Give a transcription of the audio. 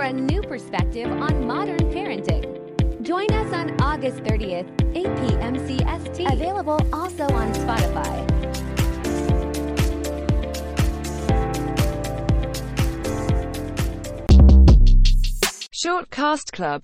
for a new perspective on modern parenting. Join us on August 30th, 8 p.m. CST. Available also on Spotify. Shortcast Club